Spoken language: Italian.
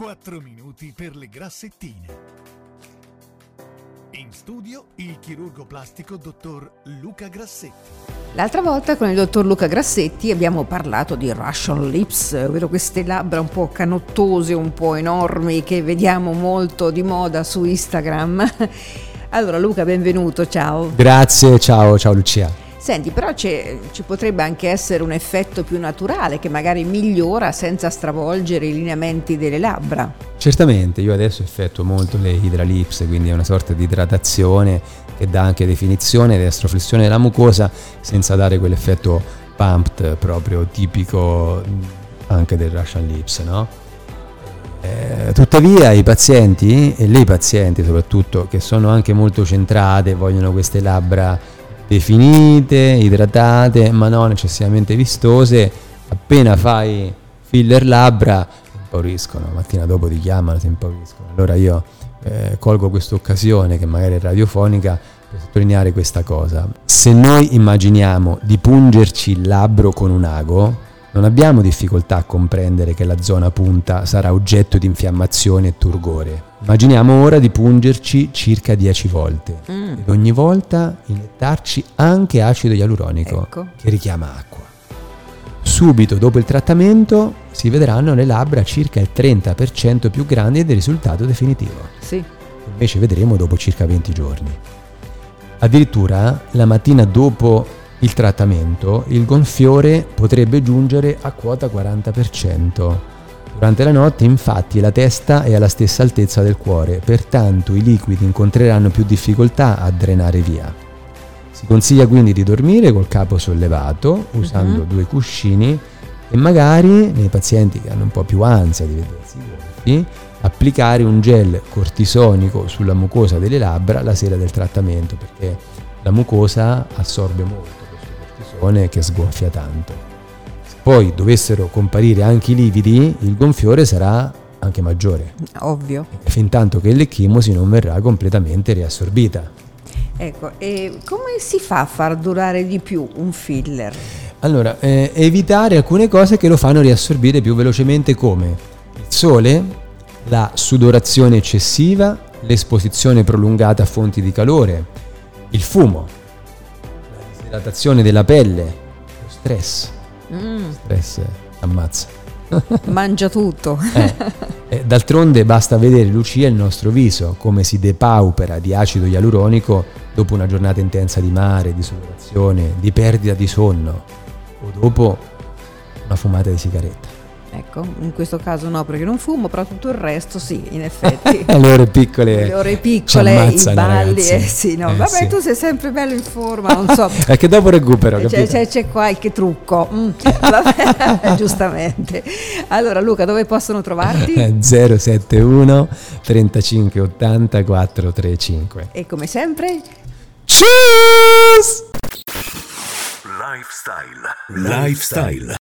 4 minuti per le grassettine. In studio il chirurgo plastico dottor Luca Grassetti. L'altra volta con il dottor Luca Grassetti abbiamo parlato di Russian Lips, ovvero queste labbra un po' canottose, un po' enormi che vediamo molto di moda su Instagram. Allora Luca, benvenuto, ciao. Grazie, ciao, ciao Lucia. Senti, però ci potrebbe anche essere un effetto più naturale che magari migliora senza stravolgere i lineamenti delle labbra. Certamente, io adesso effettuo molto le Hydralips, quindi è una sorta di idratazione che dà anche definizione ed estroflessione della mucosa senza dare quell'effetto pumped proprio tipico anche del Russian Lips, no? Eh, tuttavia i pazienti, e le pazienti soprattutto, che sono anche molto centrate, vogliono queste labbra definite, idratate, ma non eccessivamente vistose, appena fai filler labbra impauriscono, mattina dopo ti chiamano, ti impauriscono. Allora io eh, colgo questa occasione che magari è radiofonica per sottolineare questa cosa. Se noi immaginiamo di pungerci il labbro con un ago, non abbiamo difficoltà a comprendere che la zona punta sarà oggetto di infiammazione e turgore. Immaginiamo ora di pungerci circa 10 volte mm. ed ogni volta iniettarci anche acido ialuronico ecco. che richiama acqua. Subito dopo il trattamento si vedranno le labbra circa il 30% più grandi del risultato definitivo. Sì. Invece vedremo dopo circa 20 giorni. Addirittura la mattina dopo il trattamento, il gonfiore potrebbe giungere a quota 40%. Durante la notte infatti la testa è alla stessa altezza del cuore, pertanto i liquidi incontreranno più difficoltà a drenare via. Si consiglia quindi di dormire col capo sollevato, usando uh-huh. due cuscini e magari nei pazienti che hanno un po' più ansia di vedersi gonfi, applicare un gel cortisonico sulla mucosa delle labbra la sera del trattamento, perché la mucosa assorbe molto cortisone che sgonfia tanto. Se poi dovessero comparire anche i lividi, il gonfiore sarà anche maggiore. Ovvio. Fin tanto che l'ecchimosi non verrà completamente riassorbita. Ecco, e come si fa a far durare di più un filler? Allora, eh, evitare alcune cose che lo fanno riassorbire più velocemente come il sole, la sudorazione eccessiva, l'esposizione prolungata a fonti di calore, il fumo, Idratazione della pelle, lo stress. Mm. Stress ammazza. Mangia tutto. eh. Eh, d'altronde basta vedere Lucia il nostro viso, come si depaupera di acido ialuronico dopo una giornata intensa di mare, di sudorazione, di perdita di sonno o dopo una fumata di sigaretta. Ecco, in questo caso no perché non fumo, però tutto il resto sì, in effetti. le ore piccole. Le ore piccole, i balli, eh, sì, no. Eh, Vabbè, sì. tu sei sempre bello in forma, non so. È che dopo recupero, c'è, c'è, c'è, qualche trucco, mm. Vabbè, giustamente. Allora Luca, dove possono trovarti? 071 35 80 435. E come sempre? Cheers! Lifestyle. Lifestyle.